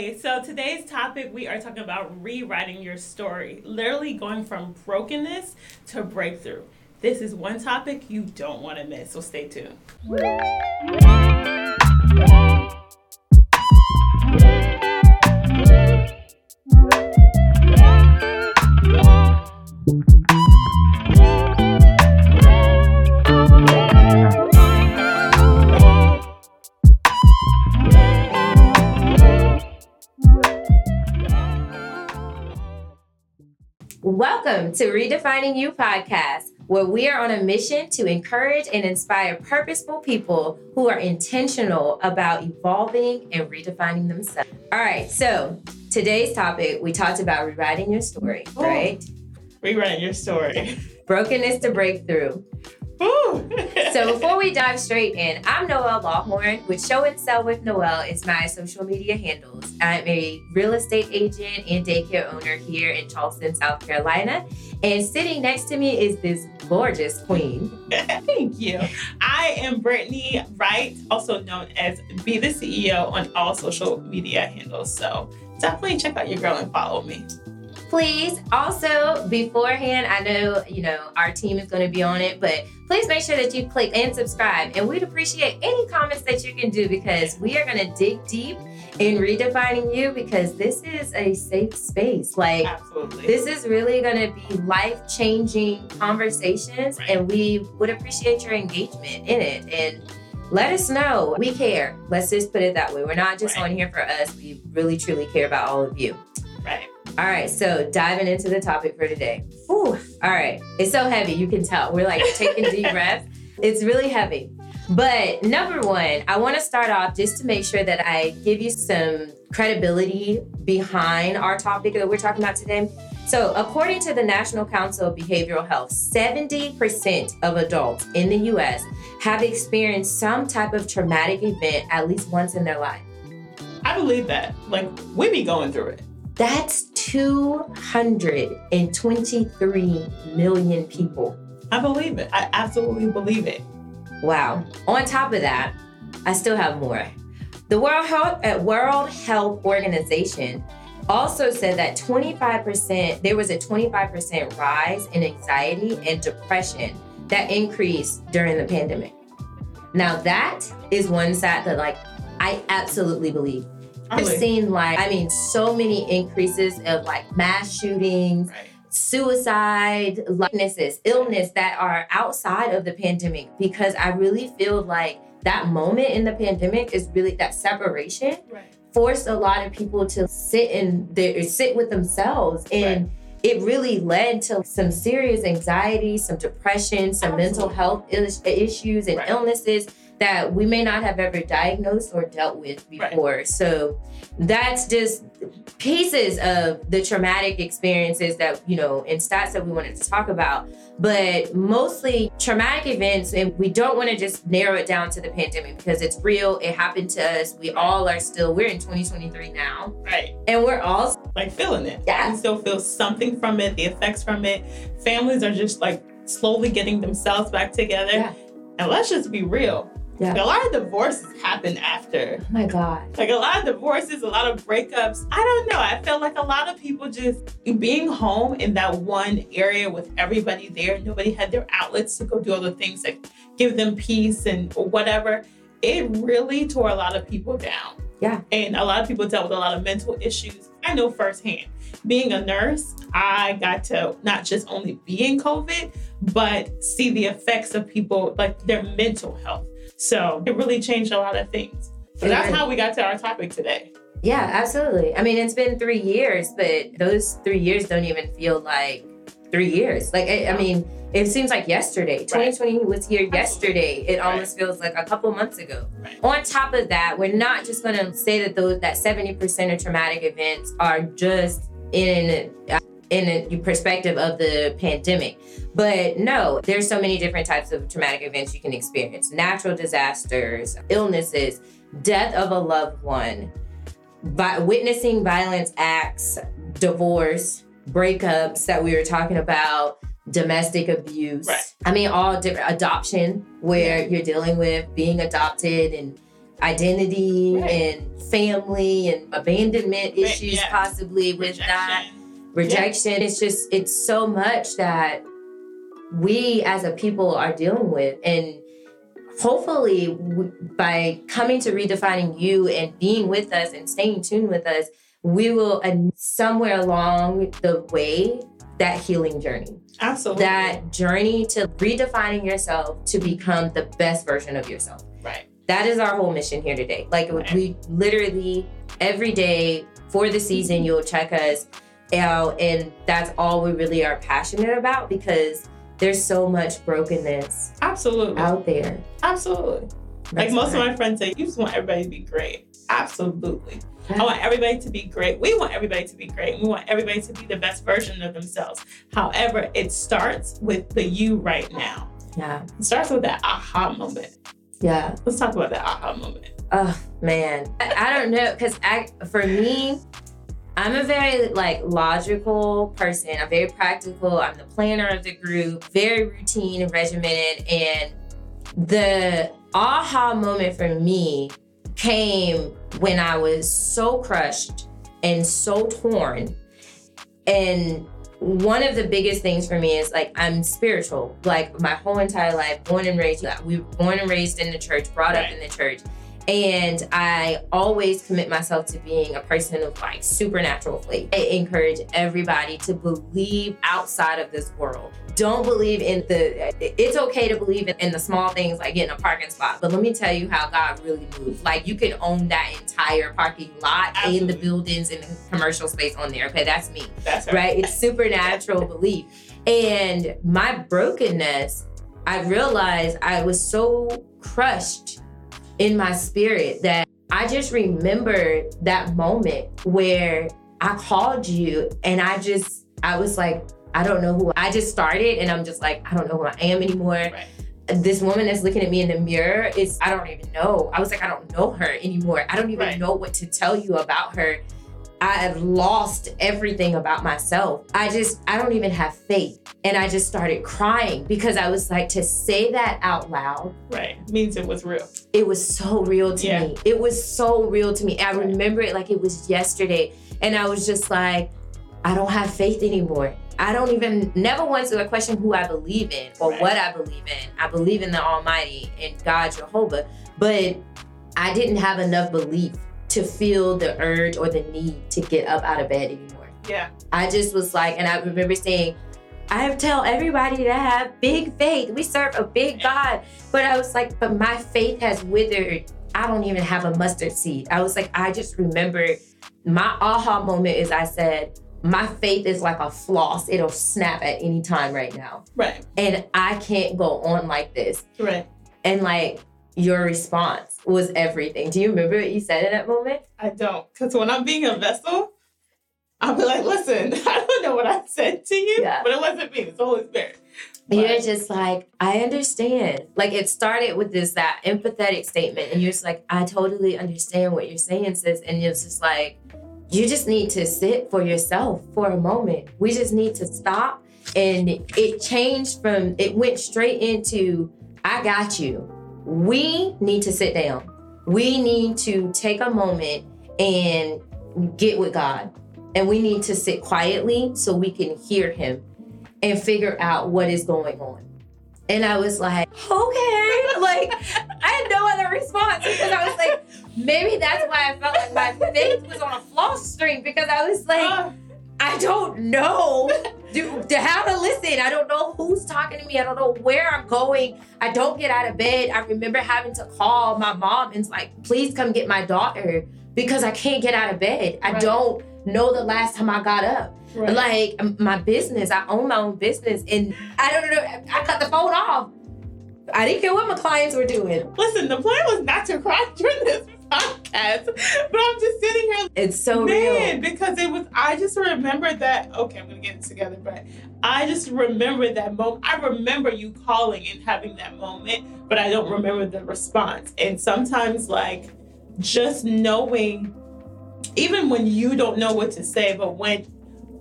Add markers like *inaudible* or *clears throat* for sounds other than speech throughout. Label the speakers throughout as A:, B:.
A: Okay, so today's topic we are talking about rewriting your story, literally going from brokenness to breakthrough. This is one topic you don't want to miss, so stay tuned.
B: Welcome to Redefining You podcast, where we are on a mission to encourage and inspire purposeful people who are intentional about evolving and redefining themselves. All right, so today's topic, we talked about rewriting your story,
A: Ooh.
B: right?
A: Rewriting your story.
B: Brokenness to breakthrough. So before we dive straight in, I'm Noel Lawhorn with Show and Sell with Noel is my social media handles. I'm a real estate agent and daycare owner here in Charleston, South Carolina. And sitting next to me is this gorgeous queen. *laughs*
A: Thank you. I am Brittany Wright, also known as Be the CEO on all social media handles. So definitely check out your girl and follow me.
B: Please also beforehand, I know you know our team is going to be on it, but please make sure that you click and subscribe. And we'd appreciate any comments that you can do because we are going to dig deep in redefining you because this is a safe space. Like
A: Absolutely.
B: this is really going to be life changing conversations,
A: Right.
B: and we would appreciate your engagement in it. And let us know. We care. Let's just put it that way. We're not just
A: Right.
B: on here for us. We really, truly care about all of you.
A: right.
B: All right, so diving into the topic for today. Ooh, all right. It's so heavy, you can tell. We're like taking deep *laughs* breaths. It's really heavy. But number one, I want to start off just to make sure that I give you some credibility behind our topic that we're talking about today. So, according to the National Council of Behavioral Health, 70% of adults in the US have experienced some type of traumatic event at least once in their life.
A: I believe that. Like we be going through it.
B: That's 223 million people.
A: I believe it. I absolutely believe it.
B: Wow. On top of that, I still have more. The World Health, uh, World Health Organization also said that 25%, there was a 25% rise in anxiety and depression that increased during the pandemic. Now, that is one stat that, like, I absolutely believe. I've seen, like, I mean, so many increases of like mass shootings,
A: Right.
B: suicide, likenesses, illness that are outside of the pandemic because I really feel like that moment in the pandemic is really that separation
A: Right.
B: forced a lot of people to sit in their sit with themselves and it really led to some serious anxiety, some depression, some mental health is- issues and
A: Right.
B: illnesses that we may not have ever diagnosed or dealt with
A: Right.
B: before. So that's just pieces of the traumatic experiences that, you know, and stats that we wanted to talk about. But mostly traumatic events, and we don't want to just narrow it down to the pandemic because it's real. It happened to us. We all are still, we're in 2023 now,
A: Right.
B: and we're all
A: Like feeling it.
B: Yeah.
A: You still feel something from it, the effects from it. Families are just like slowly getting themselves back together.
B: Yeah.
A: And let's just be real.
B: Yeah.
A: A lot of divorces happen after.
B: Oh my God.
A: Like a lot of divorces, a lot of breakups. I don't know. I feel like a lot of people just being home in that one area with everybody there, nobody had their outlets to go do other things that give them peace and whatever. It really tore a lot of people down.
B: Yeah.
A: And a lot of people dealt with a lot of mental issues. I know firsthand. Being a nurse, I got to not just only be in COVID, but see the effects of people, like their mental health. So it really changed a lot of things. So that's how we got to our topic today.
B: Yeah, absolutely. I mean, it's been three years, but those three years don't even feel like three years. Like, I, I mean, it seems like yesterday. 2020 was here yesterday. It
A: Right.
B: almost feels like a couple months ago.
A: Right.
B: On top of that, we're not just going to say that those that 70% of traumatic events are just in in a perspective of the pandemic. But no, there's so many different types of traumatic events you can experience. Natural disasters, illnesses, death of a loved one, vi- witnessing violence acts, divorce, breakups that we were talking about, domestic abuse.
A: Right.
B: I mean, all different adoption, where you're dealing with being adopted and identity
A: Right.
B: and family and abandonment issues
A: yeah.
B: possibly with that
A: Rejection.
B: rejection it's just it's so much that we as a people are dealing with and hopefully w- by coming to redefining you and being with us and staying tuned with us we will uh, somewhere along the way that healing journey
A: Absolutely.
B: that journey to redefining yourself to become the best version of yourself
A: right.
B: that is our whole mission here today. Like
A: Right.
B: we literally every day for the season, you'll check us and that's all we really are passionate about because there's so much brokenness
A: Absolutely.
B: out there.
A: Absolutely. Like
B: That's
A: most of my friends say, you just want everybody to be great. Absolutely. I want everybody to be great. We want everybody to be great. We want everybody to be the best version of themselves. However, it starts with the you right now.
B: yeah,
A: It starts with that aha moment.
B: yeah.
A: Let's talk about that aha moment.
B: Oh man, I, I don't know because I for me. I'm a very like logical person. I'm very practical. I'm the planner of the group, very routine and regimented. And the aha moment for me came when I was so crushed and so torn. And one of the biggest things for me is like I'm spiritual. Like my whole entire life, born and raised. We were born and raised in the church, brought up in the church. And I always commit myself to being a person of like supernatural faith. I encourage everybody to believe outside of this world. Don't believe in the, it's okay to believe in, in the small things like getting a parking spot. But let me tell you how God really moves. Like you can own that entire parking lot in the buildings and the commercial space on there. Okay, that's me
A: That's right?
B: It's supernatural *laughs* belief. And my brokenness, I realized I was so crushed in my spirit that I just remembered that moment where I called you and I just, I was like, I don't know who I just started and I'm just like, I don't know who I am anymore.
A: Right.
B: This woman that's looking at me in the mirror is, I don't even know. I was like, I don't know her anymore. I don't even
A: Right.
B: know what to tell you about her. I have lost everything about myself. I just, I don't even have faith. And I just started crying because I was like, to say that out loud,
A: Right. Means it was real.
B: it was so real to
A: Yeah.
B: me. It was so real to me. I
A: Right.
B: remember it like it was yesterday. And I was just like, I don't have faith anymore. I don't even, never once did I question who I believe in or
A: Right.
B: what I believe in. I believe in the Almighty and God Jehovah. But I didn't have enough belief to feel the urge or the need to get up out of bed anymore.
A: Yeah.
B: I just was like, and I remember saying, I have tell everybody to have big faith. We serve a big God. But I was like, but my faith has withered. I don't even have a mustard seed. I was like, I just remember my aha moment is I said, my faith is like a floss. It'll snap at any time right now.
A: Right.
B: And I can't go on like this.
A: Right.
B: And like your response was everything. Do you remember what you said in that moment?
A: I don't. Because when I'm being a vessel, I'll be like, listen, *laughs* I don't know what I said to you,
B: Yeah.
A: but it wasn't me. It's the Holy Spirit.
B: You're just like, I understand. Like it started with this that empathetic statement, and you're just like, I totally understand what you're saying, sis. And it's just like, you just need to sit for yourself for a moment. We just need to stop. And it changed from it went straight into, I got you. We need to sit down. We need to take a moment and get with God. And we need to sit quietly so we can hear him and figure out what is going on. And I was like, okay. *laughs* Like, I had no other response because I was like, maybe that's why I felt like my faith was on a floss string because I was like, I don't know *laughs* do, to how to listen. I don't know who's talking to me. I don't know where I'm going. I don't get out of bed. I remember having to call my mom and like, please come get my daughter because I can't get out of bed. I
A: Right.
B: don't know the last time I got up.
A: right.
B: Like my business, I own my own business, and I don't know. I cut the phone off. I didn't care what my clients were doing.
A: Listen, the plan was not to cry during this podcast, but I'm just sitting here
B: It's so
A: Man,
B: real.
A: because it was, I just remember that. Okay, I'm gonna get it together, but I just remember that moment. I remember you calling and having that moment, but I don't remember the response. And sometimes, like, just knowing, even when you don't know what to say, but when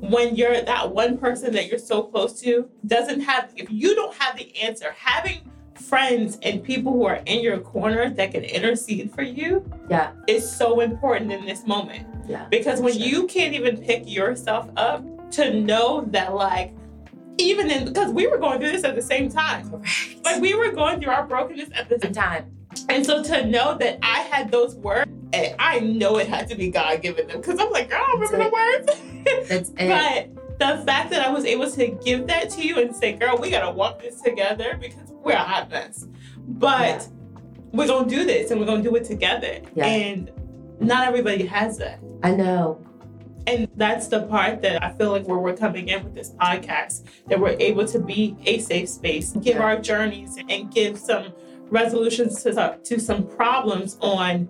A: when you're that one person that you're so close to doesn't have if you don't have the answer having friends and people who are in your corner that can intercede for you
B: Yeah.
A: is so important in this moment.
B: Yeah.
A: Because when
B: Sure.
A: you can't even pick yourself up to know that like even in because we were going through this at the same time.
B: Correct.
A: Like we were going through our brokenness at the same
B: time.
A: and so to know that I had those words, and I know it had to be God giving them because I'm like, girl, I don't remember the words. *laughs*
B: That's it.
A: but the fact that I was able to give that to you and say, girl, we gotta walk this together because we're a hot mess. But
B: Yeah.
A: we're gonna do this and we're gonna do it together.
B: Yeah.
A: And not everybody has that.
B: I know.
A: And that's the part that I feel like where we're coming in with this podcast, that we're able to be a safe space, give
B: Yeah.
A: our journeys and give some resolutions to, to some problems on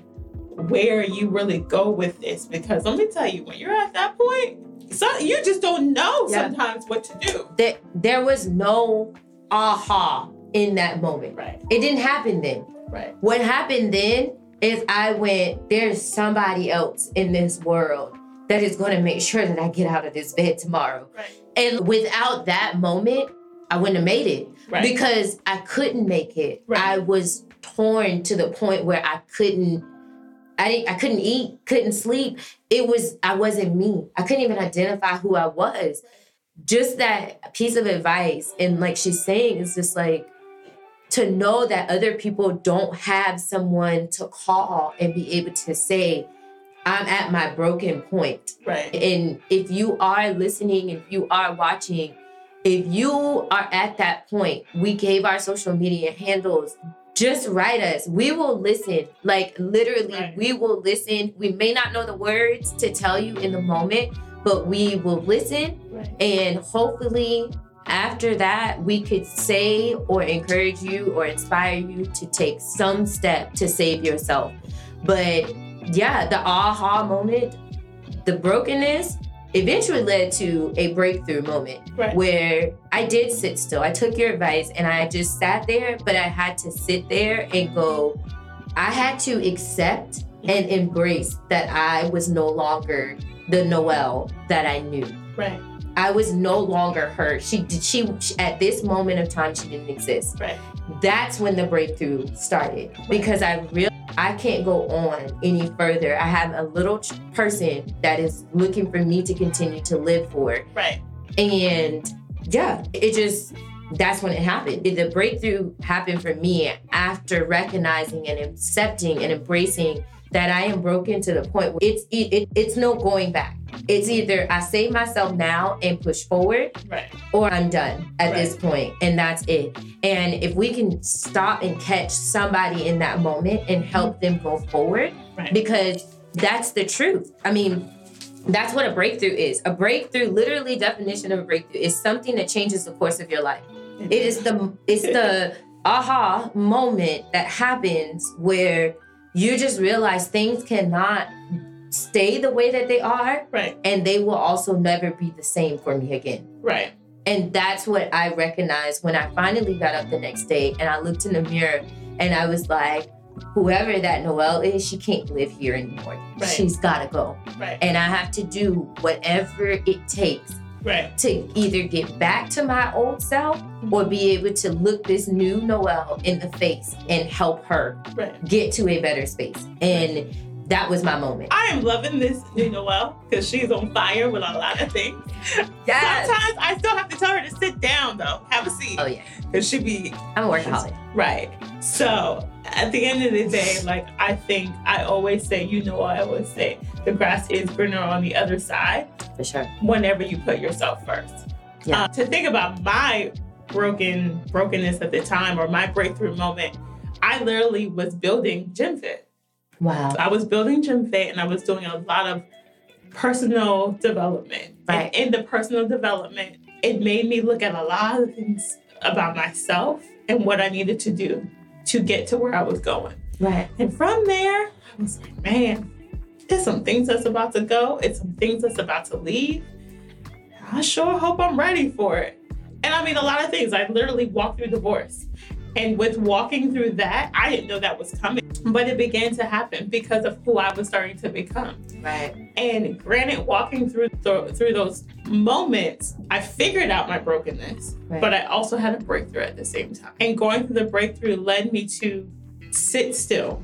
A: where you really go with this. Because let me tell you, when you're at that point, so you just don't know
B: Yeah.
A: sometimes what to do.
B: There, there was no aha in that moment.
A: Right,
B: It didn't happen then.
A: right,
B: What happened then is I went, there's somebody else in this world that is going to make sure that I get out of this bed tomorrow.
A: right,
B: And without that moment, I wouldn't have made it
A: right.
B: because I couldn't make it.
A: Right.
B: I was torn to the point where I couldn't I didn't, I couldn't eat, couldn't sleep. It was I wasn't me. I couldn't even identify who I was. Just that piece of advice and like she's saying is just like to know that other people don't have someone to call and be able to say I'm at my broken point.
A: right.
B: And if you are listening, if you are watching, if you are at that point, we gave our social media handles. Just write us. We will listen. Like literally,
A: Right.
B: we will listen. We may not know the words to tell you in the moment, but we will listen.
A: right.
B: And hopefully, after that, we could say or encourage you or inspire you to take some step to save yourself. But yeah, the aha moment, the brokenness eventually led to a breakthrough moment
A: Right.
B: where I did sit still. I took your advice and I just sat there, but I had to sit there and go, I had to accept and mm-hmm. embrace that I was no longer the Noel that I knew.
A: Right,
B: I was no longer her. She did she, at this moment of time she didn't exist.
A: right,
B: That's when the breakthrough started because I realized I can't go on any further. I have a little person that is looking for me to continue to live for.
A: right.
B: And yeah, it just that's when it happened. The breakthrough happened for me after recognizing and accepting and embracing that I am broken to the point where it's it, it, it's no going back. It's either I save myself now and push forward,
A: Right.
B: or I'm done at
A: Right.
B: this point, and that's it. And if we can stop and catch somebody in that moment and help them go forward,
A: Right.
B: because that's the truth. I mean, that's what a breakthrough is. A breakthrough, literally, definition of a breakthrough is something that changes the course of your life. It is the it's the *laughs* aha moment that happens where you just realize things cannot stay the way that they are,
A: Right.
B: and they will also never be the same for me again.
A: Right.
B: And that's what I recognized when I finally got up the next day and I looked in the mirror and I was like, whoever that Noel is, she can't live here anymore.
A: Right.
B: She's got to go.
A: Right.
B: And I have to do whatever it takes
A: Right.
B: to either get back to my old self or be able to look this new Noel in the face and help her
A: Right.
B: get to a better space. And that was my moment.
A: I am loving this new Noel because she's on fire with a lot of things. Sometimes I still have to tell her to sit down though, have a seat,
B: Oh, yeah.
A: because she be
B: I'm a workaholic.
A: right. So at the end of the day, like I think I always say, you know, what I always say the grass is greener on the other side
B: For sure.
A: whenever you put yourself first.
B: Yeah.
A: Uh, to think about my broken brokenness at the time or my breakthrough moment, I literally was building Gym Fit.
B: Wow.
A: I was building Gym Fit and I was doing a lot of personal development.
B: Right.
A: And in the personal development, it made me look at a lot of things about myself and what I needed to do to get to where I was going.
B: Right.
A: And from there, I was like, man, there's some things that's about to go, it's some things that's about to leave. I sure hope I'm ready for it. And I mean, a lot of things. I literally walked through divorce. And with walking through that, I didn't know that was coming. but it began to happen because of who I was starting to become.
B: Right.
A: And granted, walking through th- through those moments, I figured out my brokenness,
B: Right.
A: but I also had a breakthrough at the same time. And going through the breakthrough led me to sit still,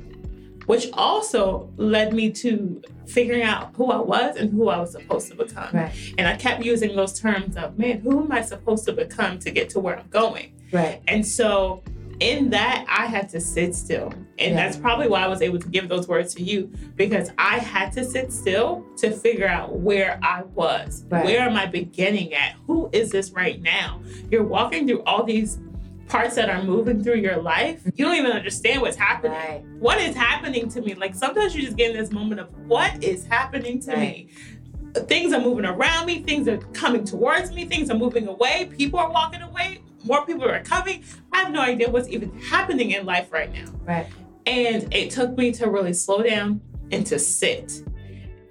A: which also led me to figuring out who I was and who I was supposed to become.
B: Right.
A: And I kept using those terms of, man, who am I supposed to become to get to where I'm going?
B: Right.
A: And so in that, I had to sit still. And
B: Yeah.
A: that's probably why I was able to give those words to you because I had to sit still to figure out where I was.
B: Right.
A: Where am I beginning at? Who is this right now? You're walking through all these parts that are moving through your life. You don't even understand what's happening.
B: Right.
A: What is happening to me? Like sometimes you just get in this moment of what is happening to me? Things are moving around me, things are coming towards me, things are moving away, people are walking away, more people are coming. I have no idea what's even happening in life right now.
B: Right.
A: And it took me to really slow down and to sit,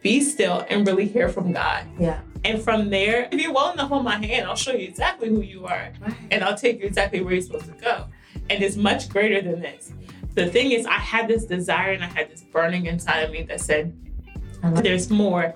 A: be still, and really hear from God.
B: Yeah.
A: And from there, if you're willing to hold my hand, I'll show you exactly who you are
B: Right.
A: and I'll take you exactly where you're supposed to go. And it's much greater than this. The thing is, I had this desire and I had this burning inside of me that said, there's more.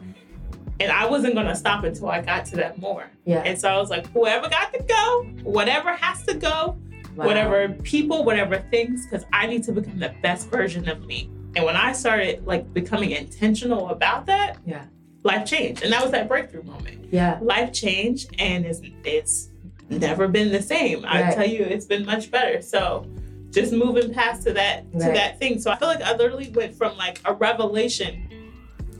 A: And I wasn't going to stop until I got to that more.
B: Yeah.
A: And so I was like, whoever got to go, whatever has to go,
B: Wow.
A: whatever people, whatever things, because I need to become the best version of me. And when I started like becoming intentional about that,
B: Yeah.
A: life changed. And that was that breakthrough moment
B: Yeah.
A: life changed and it's it's never been the same. I tell you, it's been much better. So just moving past to that to that thing. So I feel like I literally went from like a revelation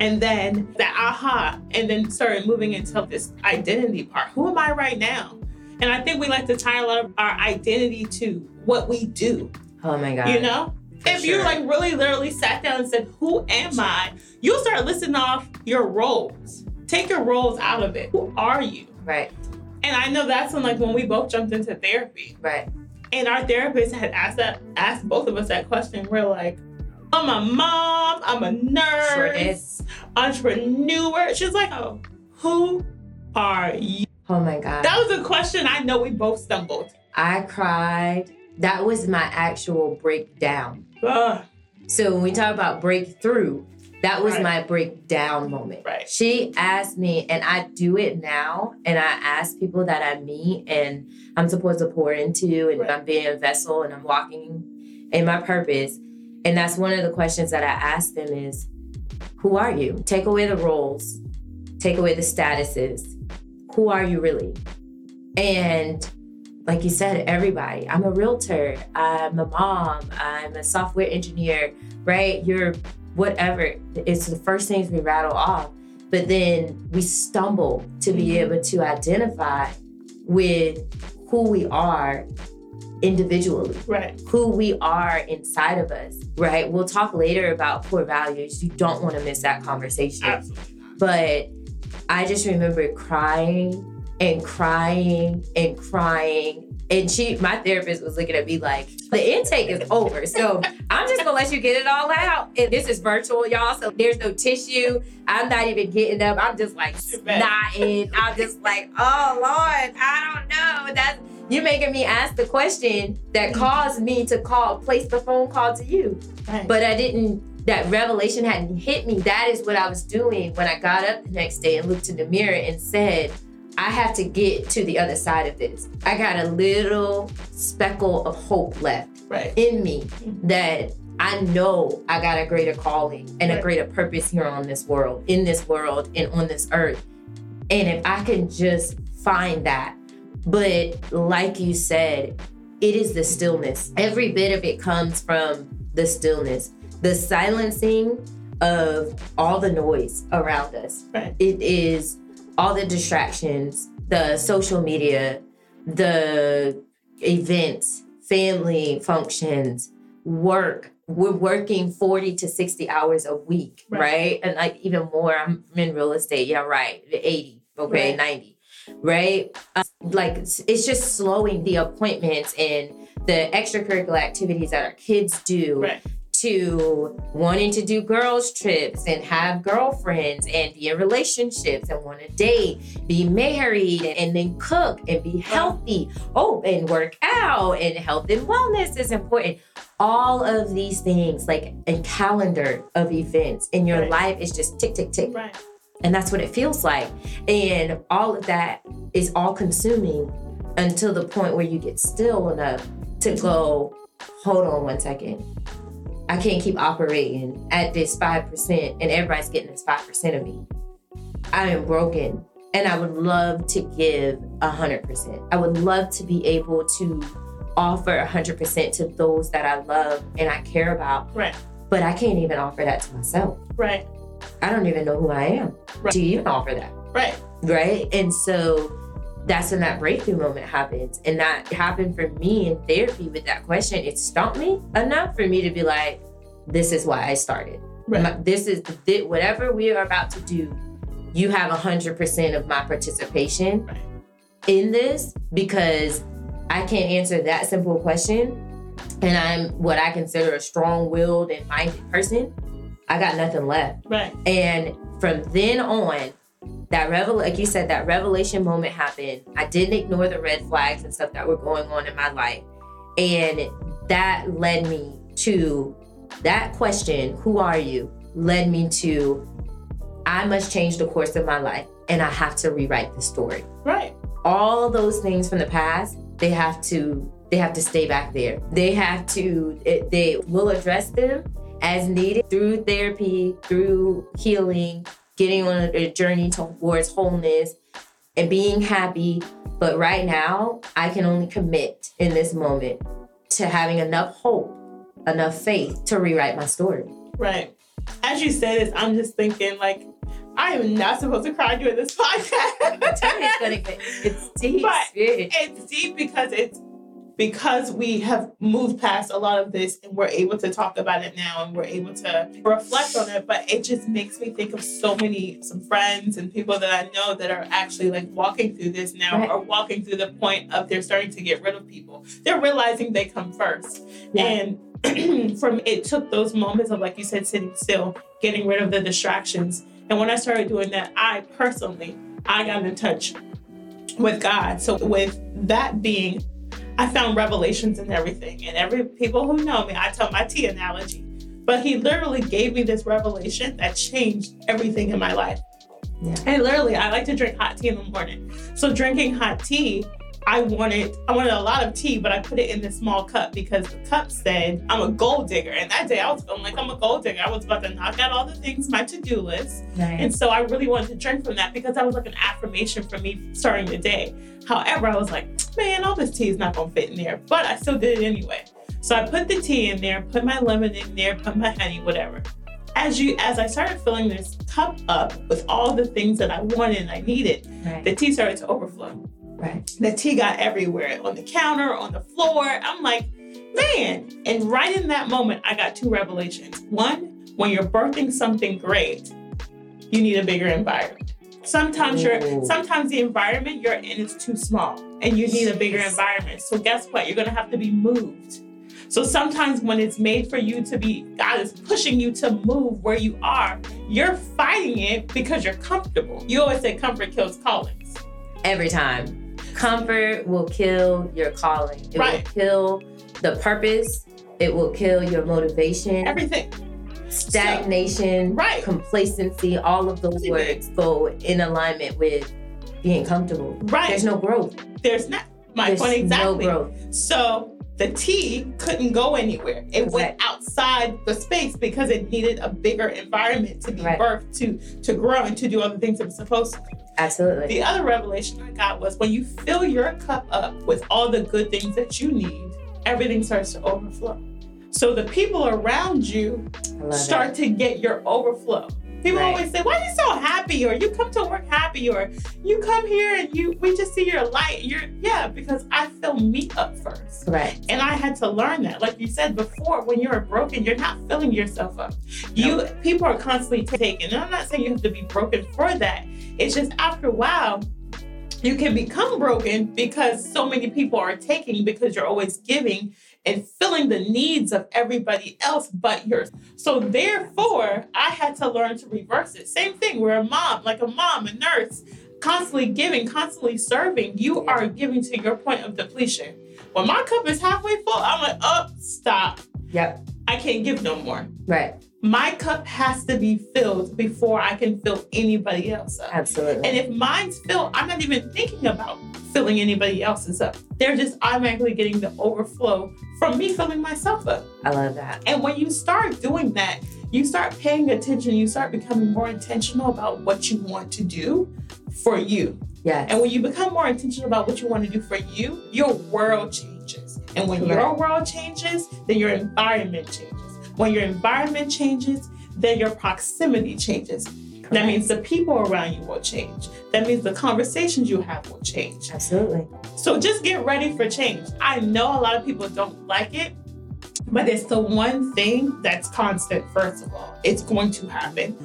A: and then that aha and then started moving into this identity part. Who am I right now? And I think we like to tie a lot of our identity to what we do,
B: Oh my God.
A: you know?
B: For
A: if you
B: sure.
A: like really literally sat down and said, Who am I? You'll start listing off your roles. Take your roles out of it. Who are you?
B: Right.
A: And I know that's when like when we both jumped into therapy.
B: Right.
A: And our therapist had asked that asked both of us that question. We're like, I'm a mom, I'm a nurse,
B: Sure
A: entrepreneur. She's like, Oh, who are you?
B: Oh my God.
A: That was a question I know we both stumbled.
B: I cried. That was my actual breakdown.
A: Ugh.
B: So when we talk about breakthrough, that was
A: Right.
B: my breakdown moment.
A: Right.
B: She asked me, and I do it now, and I ask people that I meet and I'm supposed to pour into, and
A: Right.
B: I'm being a vessel and I'm walking in my purpose. And that's one of the questions that I ask them is, who are you? Take away the roles, take away the statuses. Who are you really? And like you said, everybody. I'm a realtor. I'm a mom. I'm a software engineer, right? You're whatever. It's the first things we rattle off. But then we stumble to be
A: Mhm.
B: able to identify with who we are individually,
A: Right.
B: who we are inside of us, right? We'll talk later about core values. You don't want to miss that conversation
A: Absolutely
B: but I just remember crying and crying and crying. And she, my therapist was looking at me like, the intake is over. So I'm just gonna let you get it all out. And this is virtual, y'all. So there's no tissue. I'm not even getting up. I'm just like snotting. I'm just like, oh Lord, I don't know. That's you making me ask the question that mm-hmm. caused me to call, place the phone call to you
A: Right.
B: but I didn't. That revelation hadn't hit me. That is what I was doing when I got up the next day and looked in the mirror and said, I have to get to the other side of this. I got a little speckle of hope left
A: right.
B: in me mm-hmm. that I know I got a greater calling and a greater purpose here on this world, in this world, and on this earth. And if I can just find that, but like you said, it is the stillness. Every bit of it comes from the stillness, the silencing of all the noise around us.
A: Right.
B: It is all the distractions, the social media, the events, family functions, work. We're working 40 to 60 hours a week,
A: Right.
B: right? And like even more, I'm in real estate. Yeah, right. 80, okay,
A: Right.
B: 90, right? Uh, like it's it's just slowing the appointments and the extracurricular activities that our kids do
A: Right.
B: to wanting to do girls trips and have girlfriends and be in relationships and want to date, be married and then cook and be healthy. Oh, and work out and health and wellness is important. All of these things, like a calendar of events in your
A: Right.
B: life is just tick, tick, tick.
A: Right.
B: And that's what it feels like. And all of that is all consuming until the point where you get still enough to go, hold on one second. I can't keep operating at this 5% and everybody's getting this 5% of me. I am broken and I would love to give 100%. I would love to be able to offer 100% to those that I love and I care about,
A: Right.
B: but I can't even offer that to myself.
A: Right.
B: I don't even know who I am
A: Right.
B: to even offer that.
A: Right.
B: Right. And so that's when that breakthrough moment happens. And that happened for me in therapy with that question. It stumped me enough for me to be like, this is why I started.
A: Right.
B: My- this is thi- whatever we are about to do, you have 100% of my participation
A: Right.
B: in this because I can't answer that simple question. And I'm what I consider a strong willed and minded person. I got nothing left.
A: Right.
B: And from then on, that revel like you said, that revelation moment happened. I didn't ignore the red flags and stuff that were going on in my life. And that led me to that question, who are you? Led me to I must change the course of my life and I have to rewrite the story.
A: Right.
B: All those things from the past, they have to they have to stay back there. They have to it, they will address them as needed through therapy, through healing, getting on a journey towards wholeness and being happy. But right now, I can only commit in this moment to having enough hope, enough faith to rewrite my story.
A: Right. As you say this, I'm just thinking like I am not supposed to cry during this *laughs* podcast.
B: It's gonna get it's deep.
A: But it's deep because it's because we have moved past a lot of this and we're able to talk about it now and we're able to reflect on it but it just makes me think of so many some friends and people that i know that are actually like walking through this now
B: Right.
A: or walking through the point of they're starting to get rid of people they're realizing they come first
B: Yeah.
A: and *clears throat* from it took those moments of like you said sitting still getting rid of the distractions and when i started doing that i personally i got in touch with god so with that being i found revelations and everything and every people who know me i tell my tea analogy but he literally gave me this revelation that changed everything in my life
B: Yeah.
A: and literally i like to drink hot tea in the morning so drinking hot tea I wanted I wanted a lot of tea, but I put it in this small cup because the cup said I'm a gold digger. And that day I was feeling like I'm a gold digger. I was about to knock out all the things, my to-do list. And so I really wanted to drink from that because that was like an affirmation for me starting the day. However, I was like, man, all this tea is not gonna fit in there. But I still did it anyway. So I put the tea in there, put my lemon in there, put my honey, whatever. As you as I started filling this cup up with all the things that I wanted and I needed,
B: right,
A: the tea started to overflow
B: right.
A: the tea got everywhere on the counter, on the floor. I'm like, man. And right in that moment, I got two revelations. One, when you're birthing something great, you need a bigger environment. Sometimes you're sometimes the environment you're in is too small and you need a bigger environment. So guess what? You're gonna have to be moved. So sometimes when it's made for you to be, God is pushing you to move where you are, you're fighting it because you're comfortable. You always say comfort kills callings.
B: Every time. Comfort will kill your calling. It
A: Right.
B: will kill the purpose. It will kill your motivation.
A: Everything.
B: Stagnation,
A: Right.
B: complacency, all of those words go in alignment with being comfortable.
A: Right.
B: There's no growth.
A: There's not my
B: There's
A: point exactly.
B: no growth.
A: So the tea couldn't go anywhere. It
B: Right.
A: went outside the space because it needed a bigger environment to be
B: Right.
A: birthed, to to grow, and to do all the things it was supposed to.
B: Absolutely.
A: The other revelation I got was when you fill your cup up with all the good things that you need, everything starts to overflow. So the people around you start
B: it.
A: to get your overflow. People
B: Right.
A: always say, "Why are you so happy?" Or "You come to work happy?" Or "You come here and you we just see your light." You're yeah, because I fill me up first,
B: Right.
A: and I had to learn that. Like you said before, when you're broken, you're not filling yourself up. You people are constantly taking. And I'm not saying you have to be broken for that. It's just after a while. You can become broken because so many people are taking because you're always giving and filling the needs of everybody else but yours. So therefore, I had to learn to reverse it. Same thing. We're a mom, like a mom, a nurse, constantly giving, constantly serving. You are giving to your point of depletion. When my cup is halfway full, I'm like, oh, stop.
B: Yep.
A: I can't give no more.
B: Right.
A: My cup has to be filled before I can fill anybody else up.
B: Absolutely.
A: And if mine's filled, I'm not even thinking about filling anybody else's up. They're just automatically getting the overflow from me filling myself up.
B: I love that.
A: And when you start doing that, you start paying attention, you start becoming more intentional about what you want to do for you.
B: Yes.
A: And when you become more intentional about what you want to do for you, your world changes. And when your world changes, then your environment changes. When your environment changes, then your proximity changes. That means the people around you will change. That means the conversations you have will change.
B: Absolutely.
A: So just get ready for change. I know a lot of people don't like it, but it's the one thing that's constant, first of all. It's going to happen.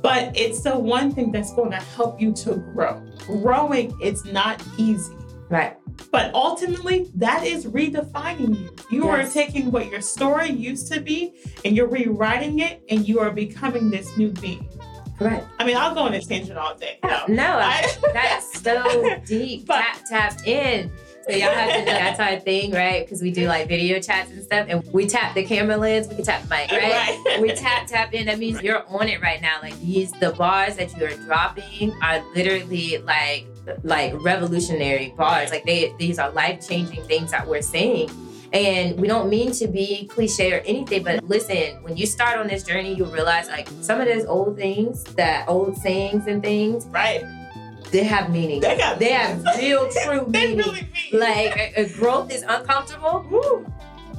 A: But it's the one thing that's going to help you to grow. Growing is not easy.
B: Right.
A: But ultimately, that is redefining you. You
B: Yes.
A: are taking what your story used to be and you're rewriting it and you are becoming this new being.
B: Correct.
A: I mean, I'll go on a tangent all day. No. *laughs*
B: No,
A: I- *laughs*
B: that's so deep. *laughs*
A: But-
B: tap tapped in. So y'all have to do that's our thing, right? Because we do like video chats and stuff, and we tap the camera lens, we can tap the mic, right?
A: Right.
B: we tap tap in. That means you're on it right now. Like these, the bars that you are dropping are literally like like revolutionary bars. Like they, these are life changing things that we're saying. And we don't mean to be cliche or anything, but listen, when you start on this journey, you'll realize like some of those old things, that old sayings and things,
A: right.
B: they have meaning.
A: They got
B: They have real, *laughs* true
A: they
B: meaning.
A: really mean.
B: Like uh, uh, growth is uncomfortable.
A: Woo.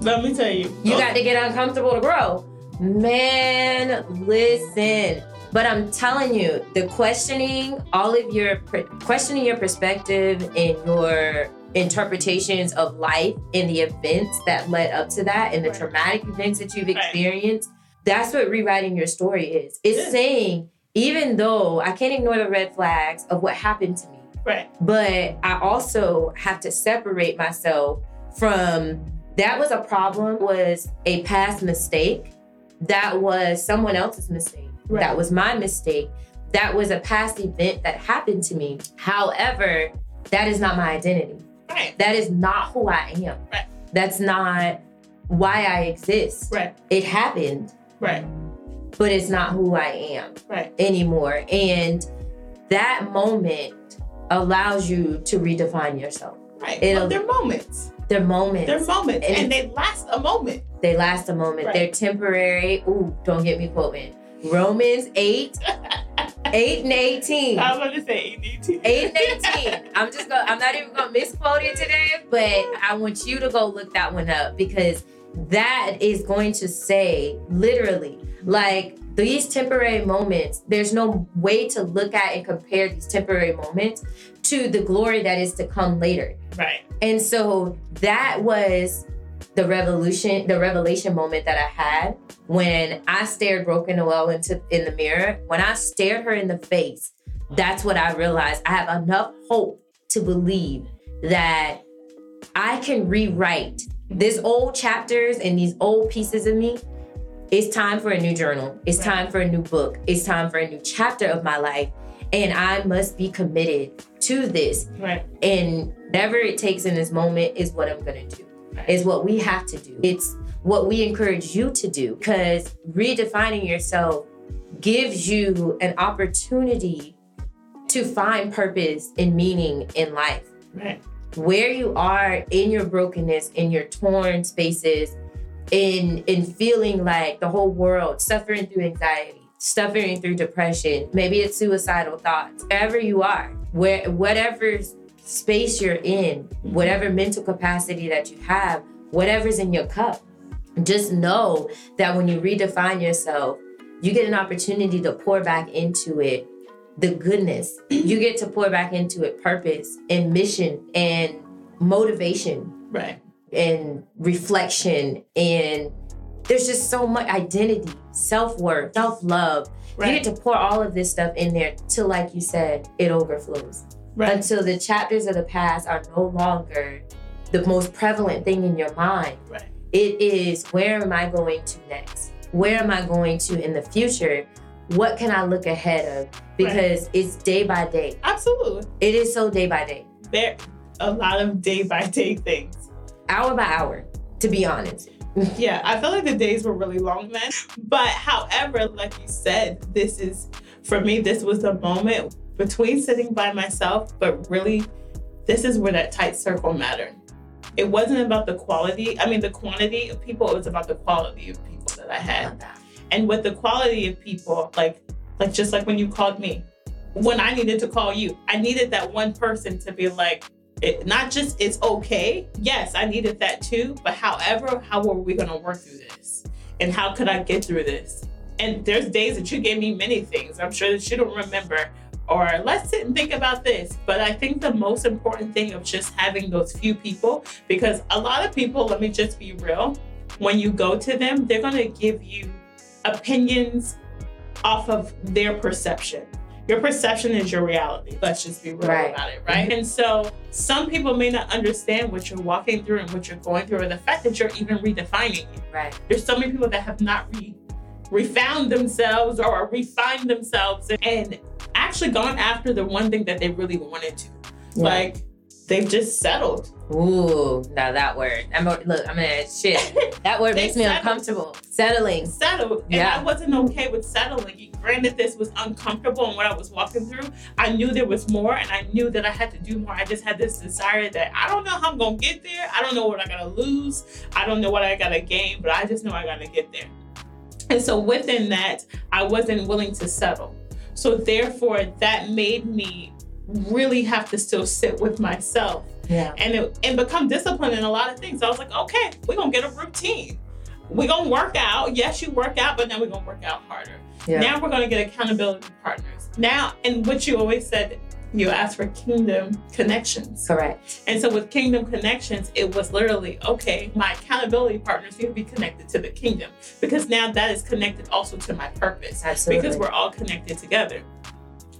A: Let me tell you.
B: You got to get uncomfortable to grow. Man, listen. But I'm telling you, the questioning all of your per- questioning your perspective and your interpretations of life and the events that led up to that and the
A: Right.
B: traumatic events that you've
A: Right.
B: experienced. That's what rewriting your story is. It's
A: Yeah.
B: saying, even though I can't ignore the red flags of what happened to me,
A: Right.
B: but I also have to separate myself from that was a problem, was a past mistake, that was someone else's mistake,
A: Right.
B: that was my mistake, that was a past event that happened to me. However, that is not my identity.
A: Right.
B: That is not who I am.
A: Right.
B: That's not why I exist.
A: Right.
B: It happened,
A: Right.
B: but it's not who I am
A: Right.
B: anymore. And that moment allows you to redefine yourself.
A: Right.
B: It'll-
A: Well, they're moments.
B: They're moments.
A: They're moments.
B: And-
A: And, they last a moment.
B: they last a moment.
A: Right.
B: They're temporary. Ooh, don't get me quoting. Romans 8, 8 and 18.
A: I was going to say ADT.
B: 8 and 18. I'm just going to I'm not even gonna misquote it today, but I want you to go look that one up because that is going to say literally like these temporary moments, there's no way to look at and compare these temporary moments to the glory that is to come later.
A: Right.
B: And so that was the revolution, the revelation moment that I had when I stared Broken Noel into in the mirror. When I stared her in the face, that's what I realized. I have enough hope to believe that I can rewrite these old chapters and these old pieces of me. It's time for a new journal. It's time for a new book. It's time for a new chapter of my life. And I must be committed to this
A: Right.
B: and whatever it takes in this moment is what I'm gonna do. Is what we have to do. It's what we encourage you to do because redefining yourself gives you an opportunity to find purpose and meaning in life.
A: Right.
B: Where you are in your brokenness, in your torn spaces, in in feeling like the whole world suffering through anxiety, suffering through depression, maybe it's suicidal thoughts. Wherever you are, where whatever space you're in, mm-hmm. whatever mental capacity that you have, whatever's in your cup, just know that when you redefine yourself, you get an opportunity to pour back into it the goodness. *clears throat* You get to pour back into it purpose and mission and motivation
A: Right.
B: and reflection and there's just so much identity, self-worth, self-love. You get to pour all of this stuff in there till like you said, it overflows.
A: Right.
B: Until the chapters of the past are no longer the most prevalent thing in your mind.
A: Right.
B: It is where am I going to next? Where am I going to in the future? What can I look ahead of? Because it's day by day.
A: Absolutely.
B: It is so day by day,
A: There a lot of day by day things.
B: hour by hour, to be honest. *laughs*
A: Yeah, I felt like the days were really long then. But however, like you said, this is for me, this was a moment between sitting by myself, but really this is where that tight circle mattered. It wasn't about the quality, I mean the quantity of people, it was about the quality of people that I had. And with the quality of people, like like just like when you called me, when I needed to call you, I needed that one person to be like, it, not just it's okay. Yes, I needed that too. But however, how are we gonna work through this? And how could I get through this? And there's days that you gave me many things. I'm sure that you don't remember. Or let's sit and think about this. But I think the most important thing of just having those few people, because a lot of people, let me just be real, when you go to them, they're gonna give you opinions off of their perception. Your perception is your reality. Let's just be real
B: Right.
A: about it, right? Mm-hmm. And so some people may not understand what you're walking through and what you're going through, or the fact that you're even redefining it.
B: Right.
A: There's so many people that have not re refound themselves or refined themselves and actually gone after the one thing that they really wanted to. Like they've just settled.
B: Ooh, now that word. I'm look. I'm gonna shit. *laughs* That word makes me
A: settled.
B: uncomfortable. Settling.
A: settled and
B: Yeah.
A: I wasn't okay with settling. Granted, this was uncomfortable and what I was walking through. I knew there was more and I knew that I had to do more. I just had this desire that I don't know how I'm gonna get there. I don't know what I gotta lose. I don't know what I gotta gain, but I just know I gotta get there. And so within that, I wasn't willing to settle. So therefore, that made me really have to still sit with myself
B: Yeah.
A: and it, and become disciplined in a lot of things. I was like, okay, we're gonna get a routine. We're gonna work out. Yes, you work out, but now we're gonna work out harder.
B: Yeah.
A: Now we're gonna get accountability partners. Now, and what you always said, you asked for kingdom connections.
B: Correct.
A: And so with kingdom connections, it was literally, okay, my accountability partners need to be connected to the kingdom because now that is connected also to my purpose
B: Absolutely.
A: because we're all connected together.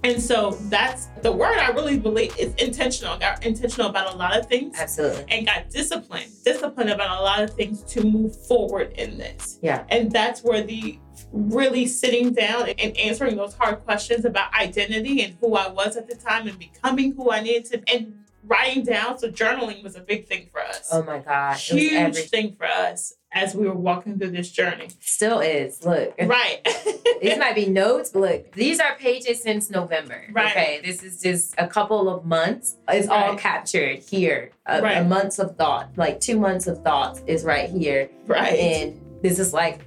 A: And so that's the word I really believe is intentional. Got intentional about a lot of things
B: Absolutely.
A: and got disciplined, disciplined about a lot of things to move forward in this.
B: Yeah.
A: And that's where the really sitting down and answering those hard questions about identity and who I was at the time and becoming who I needed to and writing down. So journaling was a big thing for us.
B: Oh my gosh. It was
A: Huge thing for us as we were walking through this journey.
B: Still is. Look.
A: Right. *laughs*
B: These might be notes, but look, these are pages since November.
A: Right.
B: Okay. This is just a couple of months. It's all captured here. A,
A: Right.
B: a months of thought, like two months of thoughts is right here.
A: right.
B: And this is like,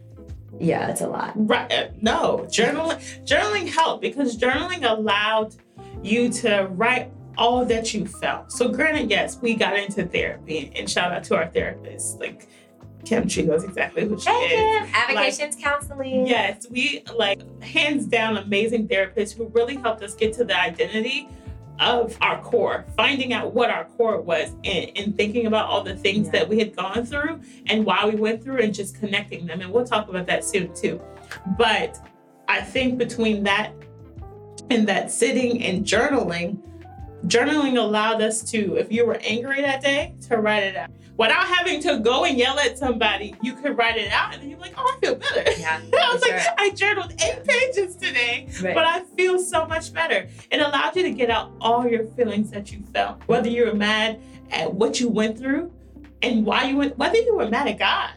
B: yeah, it's a lot.
A: Right. uh, No, journaling journaling helped because journaling allowed you to write all that you felt. So granted, yes, we got into therapy and shout out to our therapist. Like Kim, she knows exactly who she
B: Thank
A: is.
B: you. Avocations counseling.
A: Yes, we like hands down amazing therapists who really helped us get to the identity of our core, finding out what our core was and, and thinking about all the things
B: Yeah.
A: that we had gone through and why we went through and just connecting them. And we'll talk about that soon too. But I think between that and that sitting and journaling, journaling allowed us to, if you were angry that day, to write it out. Without having to go and yell at somebody, you could write it out and then you're like, oh, I feel better.
B: Yeah. *laughs*
A: I was
B: for
A: like. I journaled eight pages today,
B: Right.
A: but I feel so much better. It allowed you to get out all your feelings that you felt, whether you were mad at what you went through and why you went, whether you were mad at God.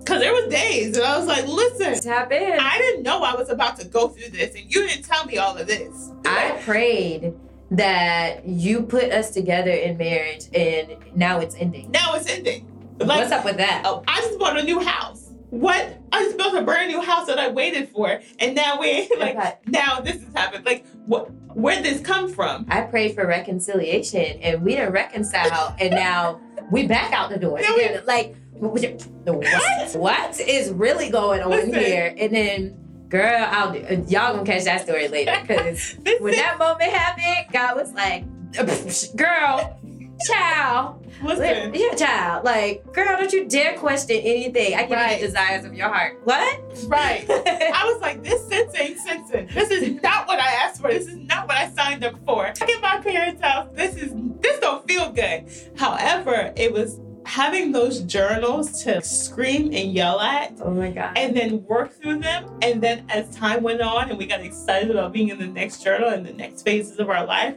A: Because there was days that I was like, listen,
B: Tap in.
A: I didn't know I was about to go through this, and you didn't tell me all of this.
B: I prayed that you put us together in marriage and now it's ending.
A: now it's ending. Like,
B: What's up with that?
A: Oh, I just bought a new house. What? I just built a brand new house that I waited for, and now we like
B: Okay.
A: now this has happened. Like, what? Where'd this come from?
B: I prayed for reconciliation and we didn't reconcile and now we back out the door.
A: We-
B: like what? what is really going on
A: Listen.
B: here? And then girl, I'll do, y'all gonna catch that story later because *laughs* when that moment happened, God was like, *laughs* girl, child,
A: listen,
B: yeah, child, like girl, don't you dare question anything. I give
A: Right.
B: you the desires of your heart. What?
A: right. *laughs* I was like, this sense ain't sensing. This is not what I asked for. This is not what I signed up for. Back in my parents' house, this is this don't feel good. However, it was having those journals to scream and yell at
B: Oh my God.
A: and then work through them. And then as time went on and we got excited about being in the next journal and the next phases of our life,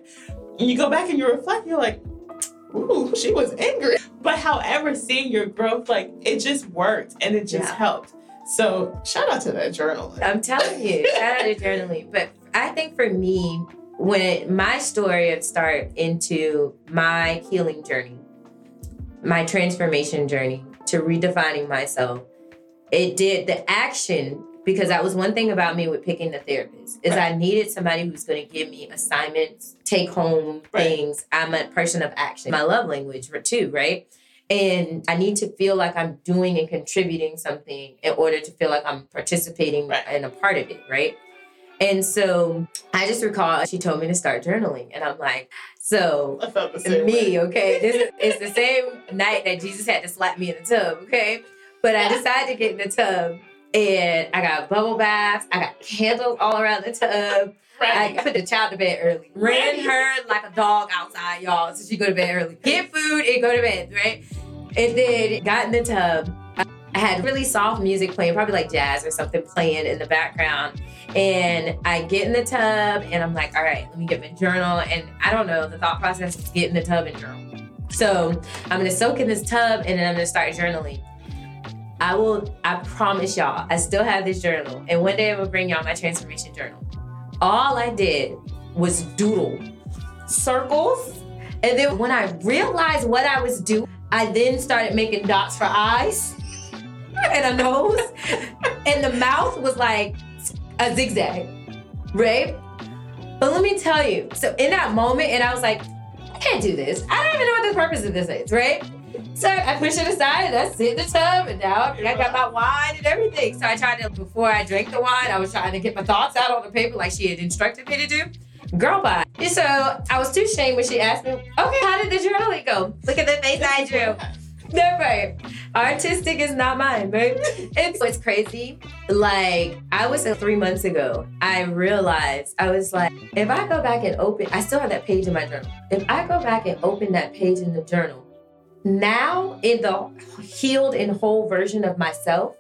A: and you go back and you reflect, you're like, ooh, she was angry. But however, seeing your growth, like it just worked and it just
B: Yeah.
A: helped. So shout out to that journal.
B: I'm telling you, shout out to journaling. But I think for me, when my story of start into my healing journey, my transformation journey to redefining myself, it did the action because that was one thing about me with picking the therapist is I needed somebody who's going to give me assignments, take home
A: Right.
B: things. I'm a person of action. My love language too, right? And I need to feel like I'm doing and contributing something in order to feel like I'm participating
A: Right.
B: and a part of it, right? And so I just recall she told me to start journaling. And I'm like, so
A: I felt the same way.
B: me, okay? This is *laughs* it's the same night that Jesus had to slap me in the tub, okay? But I decided to get in the tub and I got bubble baths, I got candles all around the tub. I put the child to bed early. Ran her like a dog outside, y'all, so she go to bed early. Get food and go to bed, right? And then got in the tub. I had really soft music playing, probably like jazz or something playing in the background. And I get in the tub and I'm like, all right, let me get my journal. And I don't know, the thought process is get in the tub and journal. So I'm gonna soak in this tub and then I'm gonna start journaling. I will, I promise y'all, I still have this journal. And one day I will bring y'all my transformation journal. All I did was doodle circles. And then when I realized what I was doing, I then started making dots for eyes and a nose. and the mouth was like a zigzag, right? But let me tell you, so in that moment, and I was like, I can't do this. I don't even know what the purpose of this is, right? So I push it aside and I sit in the tub and now I got my wine and everything. So I tried to, before I drank the wine, I was trying to get my thoughts out on the paper like she had instructed me to do. Girl, bye. So I was too ashamed when she asked me, okay, how did the journaling go? Look at the face I drew. That's right. Artistic is not mine, right? It's it's crazy. Like I was uh, three months ago, I realized I was like, if I go back and open, I still have that page in my journal. If I go back and open that page in the journal, now in the healed and whole version of myself,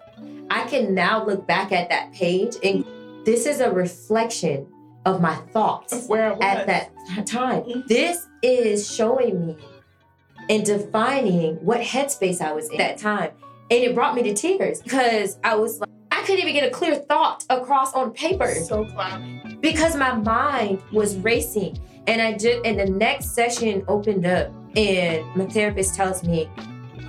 B: I can now look back at that page and this is a reflection of my thoughts
A: where
B: at that time.
A: Mhm.
B: This is showing me and defining what headspace I was in at that time. And it brought me to tears because I was like, I couldn't even get a clear thought across on paper
A: So cloudy.
B: because my mind was racing. And I just, and the next session opened up, and my therapist tells me,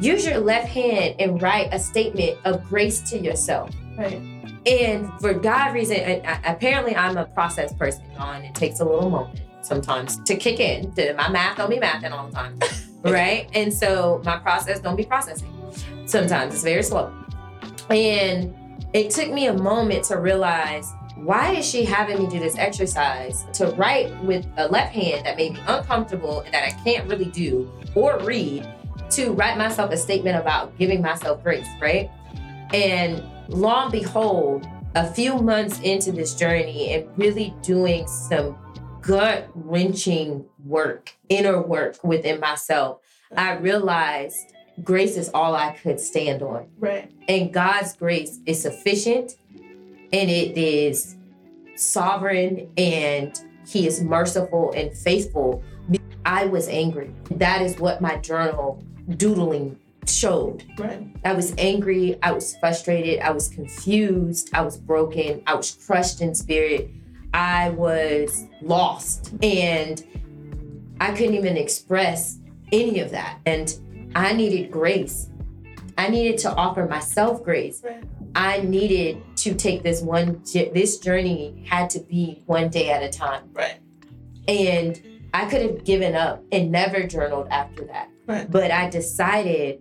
B: use your left hand and write a statement of grace to yourself.
A: Right.
B: And for God reason, and I- apparently I'm a process person, and it takes a little moment sometimes to kick in. To, my math don't be mathing all the time, *laughs* right? And so my process don't be processing. Sometimes it's very slow. And it took me a moment to realize why is she having me do this exercise to write with a left hand that made me uncomfortable and that I can't really do or read to write myself a statement about giving myself grace, right? And lo and behold, a few months into this journey and really doing some gut wrenching work, inner work within myself, I realized grace is all I could stand on.
A: Right.
B: And God's grace is sufficient and it is sovereign and He is merciful and faithful. I was angry. That is what my journal doodling showed.
A: Right.
B: I was angry. I was frustrated. I was confused. I was broken. I was crushed in spirit. I was lost. And I couldn't even express any of that. And I needed grace. I needed to offer myself grace.
A: Right.
B: I needed to take this one, this journey had to be one day at a time.
A: Right.
B: And I could have given up and never journaled after that.
A: Right.
B: But I decided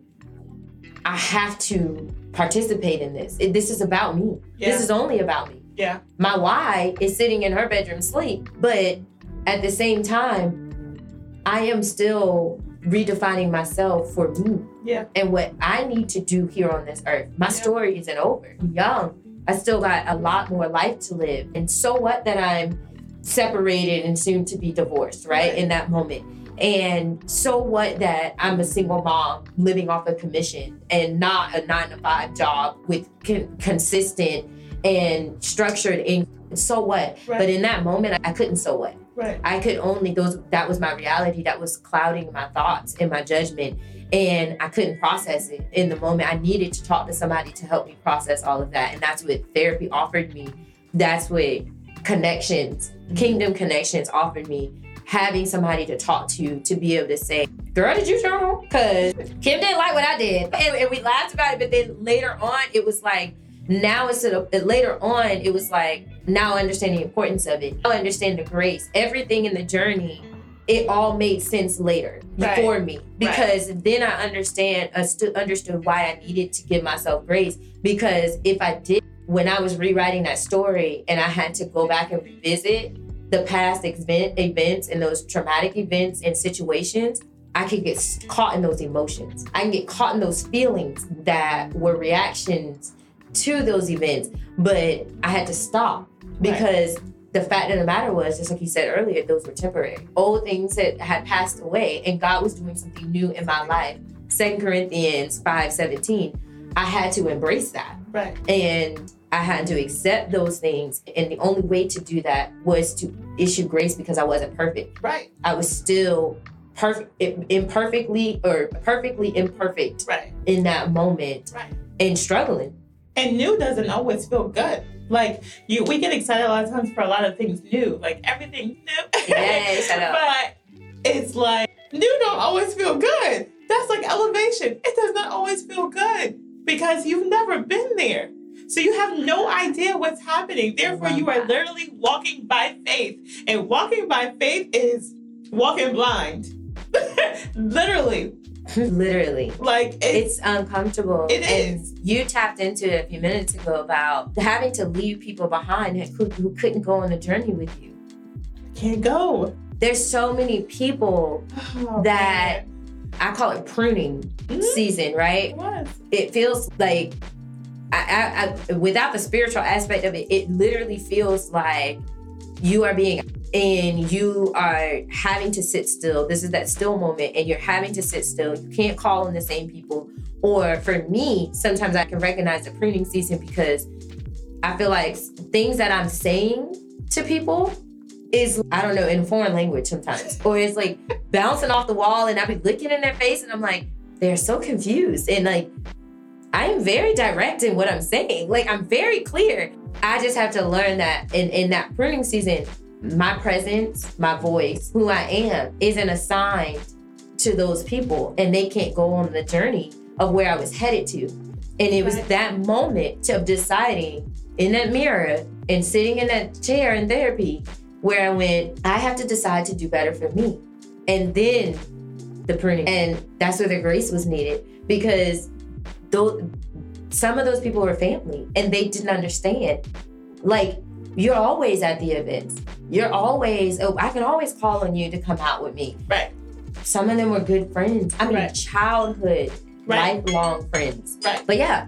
B: I have to participate in this. It- This is about me.
A: Yeah.
B: This is only about me.
A: Yeah.
B: My why is sitting in her bedroom sleep, but at the same time, I am still redefining myself for me
A: Yeah.
B: and what I need to do here on this earth. My
A: Yeah.
B: story isn't over. I'm young. I still got a lot more life to live. And so what that I'm separated and soon to be divorced, right?
A: Right.
B: In that moment. And so what that I'm a single mom living off a commission and not a nine to five job with con- consistent and structured and So what?
A: Right.
B: But in that moment, I couldn't so what.
A: Right.
B: I could only those that was my reality that was clouding my thoughts and my judgment and I couldn't process it in the moment. I needed to talk to somebody to help me process all of that and that's what therapy offered me. That's what connections, kingdom connections offered me having somebody to talk to to be able to say, girl, did you show? Because Kim didn't like what I did. And, and, we laughed about it, but then later on, it was like, now instead of later on, it was like, now I understand the importance of it. I understand the grace. Everything in the journey, it all made sense later
A: Right.
B: for me because then I understand, uh, understood, understood why I needed to give myself grace. Because if I did, when I was rewriting that story and I had to go back and revisit the past event, events and those traumatic events and situations, I could get caught in those emotions. I can get caught in those feelings that were reactions to those events. But I had to stop because the fact of the matter was, just like you said earlier, those were temporary. Old things that had passed away, and God was doing something new in my life. Second Corinthians 5 17. I had to embrace that.
A: Right.
B: And I had to accept those things. And the only way to do that was to issue grace because I wasn't perfect.
A: Right.
B: I was still perfect, imperfectly or perfectly imperfect
A: Right.
B: in that moment
A: Right.
B: and struggling.
A: And new doesn't always feel good. Like you, we get excited a lot of times for a lot of things new, like everything new.
B: Yay, shut up.
A: But it's like new don't always feel good. That's like elevation. It does not always feel good because you've never been there. So you have no idea what's happening. Therefore, you are literally walking by faith. And walking by faith is walking blind. *laughs* literally. *laughs*
B: Literally.
A: Like it's
B: It's uncomfortable.
A: It
B: and. You tapped into it a few minutes ago about having to leave people behind who, who couldn't go on the journey with you.
A: can't go.
B: There's so many people
A: Oh,
B: That- I call it pruning
A: Mhm.
B: season, right?
A: It.
B: It feels like, I, I, I, without the spiritual aspect of it, it literally feels like you are being and you are having to sit still. This is that still moment, and you're having to sit still. You can't call on the same people. Or for me, sometimes I can recognize the pruning season because I feel like things that I'm saying to people is I don't know in foreign language sometimes, or it's like *laughs* bouncing off the wall, and I'll be looking in their face, and I'm like, they're so confused, and like I am very direct in what I'm saying. Like I'm very clear. I just have to learn that in in that pruning season, my presence, my voice, who I am, isn't assigned to those people, and they can't go on the journey of where I was headed to. And it was that moment of deciding in that mirror and sitting in that chair in therapy where I went, I have to decide to do better for me. And then the pruning. And that's where the grace was needed because though some of those people were family and they didn't understand. Like, you're always at the events. You're always, oh, I can always call on you to come out with me.
A: Right.
B: Some of them were good friends. I mean,
A: Right.
B: childhood,
A: Right.
B: lifelong friends.
A: Right.
B: But yeah,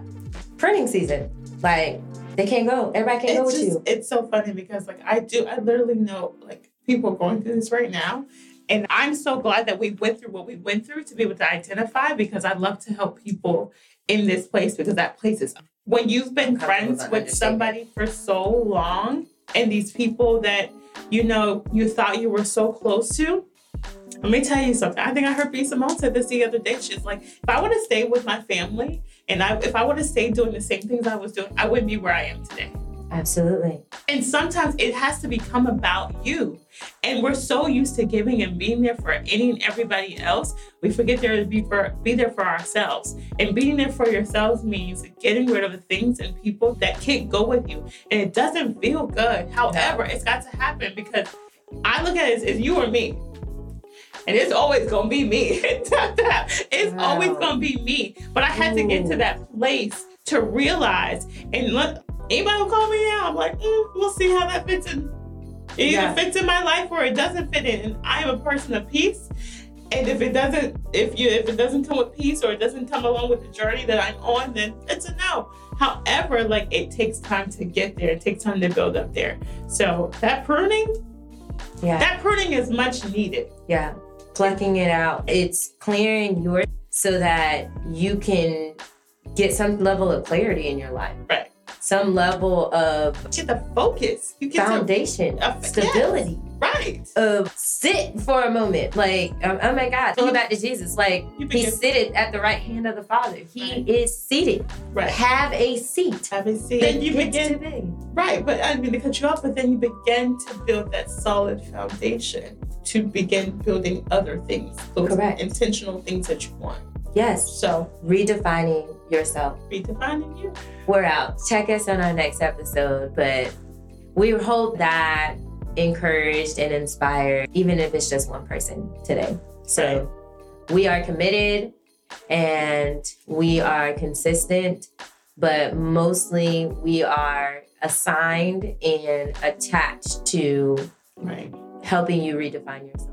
B: printing season. Like, they can't go. Everybody can't go
A: it's
B: with
A: just
B: you.
A: it's so funny because like I do I literally know like people going through this right now. And I'm so glad that we went through what we went through to be able to identify because I love to help people in this place because that place is when you've been friends with somebody for so long and these people that you know you thought you were so close to. Let me tell you something. I think I heard B. Simone said this the other day. She's like, if I would have stayed with my family and I if I would have stayed doing the same things I was doing, I wouldn't be where I am today.
B: Absolutely.
A: And sometimes it has to become about you. And we're so used to giving and being there for any and everybody else, we forget there to be for be there for ourselves. And being there for yourselves means getting rid of the things and people that can't go with you. And it doesn't feel good. However, it's got to happen because I look at it as it's you or me. And it's always gonna be me. *laughs* it's
B: Wow.
A: always gonna be me. But I had to get to that place to realize and let anybody will call me out. I'm like, mm, we'll see how that fits in. It either
B: Yeah.
A: fits in my life or it doesn't fit in. And I am a person of peace. And if it doesn't, if you if it doesn't come with peace or it doesn't come along with the journey that I'm on, then it's a no. However, like it takes time to get there. It takes time to build up there. So that pruning,
B: Yeah.
A: that pruning is much needed.
B: Yeah. plucking it out. It's clearing your so that you can get some level of clarity in your life.
A: Right.
B: Some level of
A: Get the focus. You get to
B: foundation,
A: yes.
B: stability.
A: right.
B: Of sit for a moment, like um, oh my God, think back to Jesus. Like
A: You
B: he seated at the right hand of the Father. He
A: Right.
B: is seated.
A: right.
B: Have a seat.
A: Have a seat. Then you begin right, but I mean to cut you off, but then you begin to build that solid foundation to begin building other things, those
B: Correct.
A: intentional things that you want.
B: Yes,
A: So
B: redefining yourself.
A: redefining you.
B: We're out. Check us on our next episode, but we hope that encouraged and inspired, even if it's just one person today. So we are committed and we are consistent, but mostly we are assigned and attached to
A: Right.
B: helping you redefine yourself.